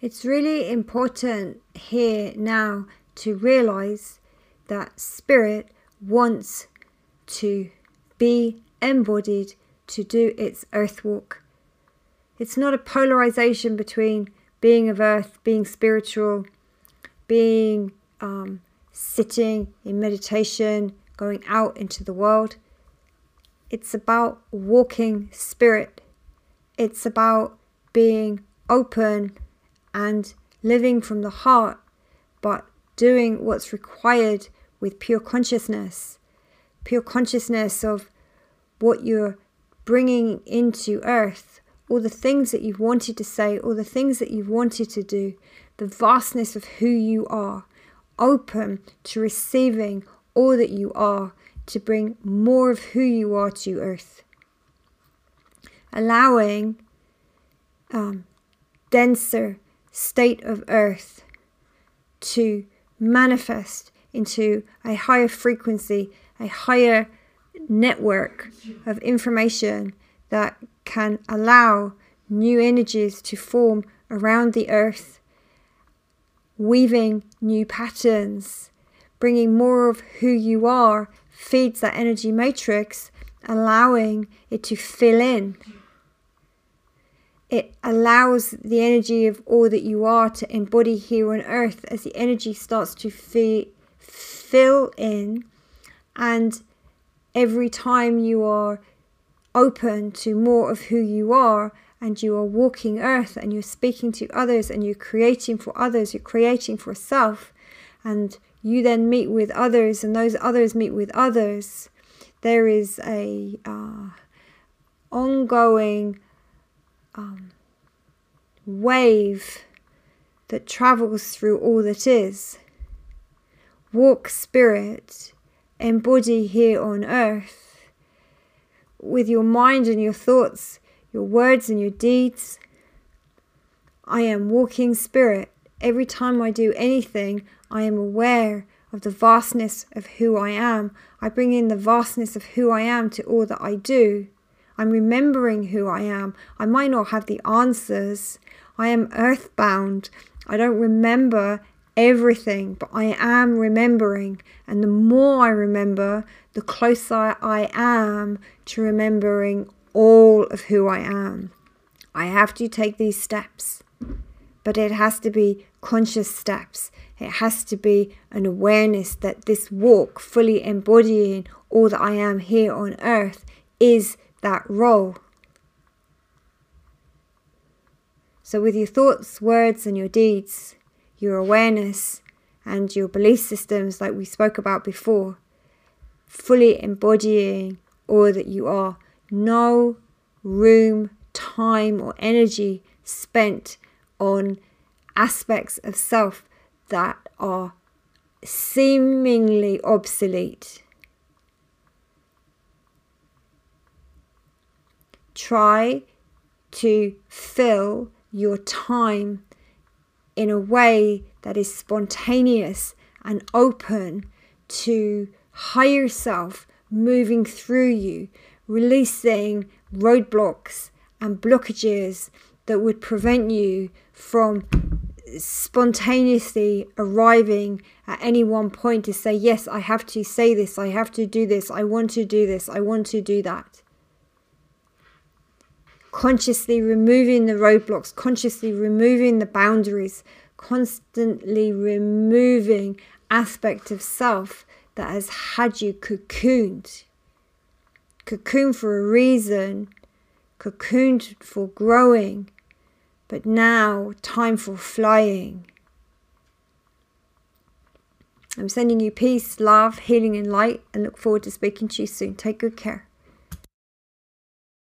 It's really important here now to realize that spirit wants to be embodied to do its earth walk. It's not a polarization between being of earth, being spiritual, being um, sitting in meditation, going out into the world. It's about walking spirit. It's about being open and living from the heart, but doing what's required with pure consciousness. Pure consciousness of what you're bringing into earth, all the things that you've wanted to say, all the things that you've wanted to do, the vastness of who you are, open to receiving all that you are, to bring more of who you are to earth. Allowing um, denser state of earth to manifest into a higher frequency, a higher network of information that can allow new energies to form around the earth, weaving new patterns, bringing more of who you are, feeds that energy matrix, allowing it to fill in. It allows the energy of all that you are to embody here on earth as the energy starts to fi- fill in. And every time you are open to more of who you are and you are walking earth and you're speaking to others and you're creating for others, you're creating for self, and you then meet with others and those others meet with others, there is a uh, ongoing um, wave that travels through all that is. Walk spirit embody here on earth with your mind and your thoughts, your words and your deeds. I am walking spirit. Every time I do anything, I am aware of the vastness of who I am. I bring in the vastness of who I am to all that I do. I'm remembering who I am. I might not have the answers. I am earthbound. I don't remember everything, but I am remembering. And the more I remember, the closer I am to remembering all of who I am. I have to take these steps, but it has to be conscious steps. It has to be an awareness that this walk, fully embodying all that I am here on earth, is that role. So, with your thoughts, words, and your deeds, your awareness, and your belief systems, like we spoke about before, fully embodying all that you are. No room, time, or energy spent on aspects of self that are seemingly obsolete. Try to fill your time in a way that is spontaneous and open to higher self moving through you, releasing roadblocks and blockages that would prevent you from spontaneously arriving at any one point to say, Yes, I have to say this, I have to do this, I want to do this, I want to do that consciously removing the roadblocks, consciously removing the boundaries, constantly removing aspect of self that has had you cocooned. Cocooned for a reason, cocooned for growing, but now time for flying. I'm sending you peace, love, healing, and light, and look forward to speaking to you soon. Take good care.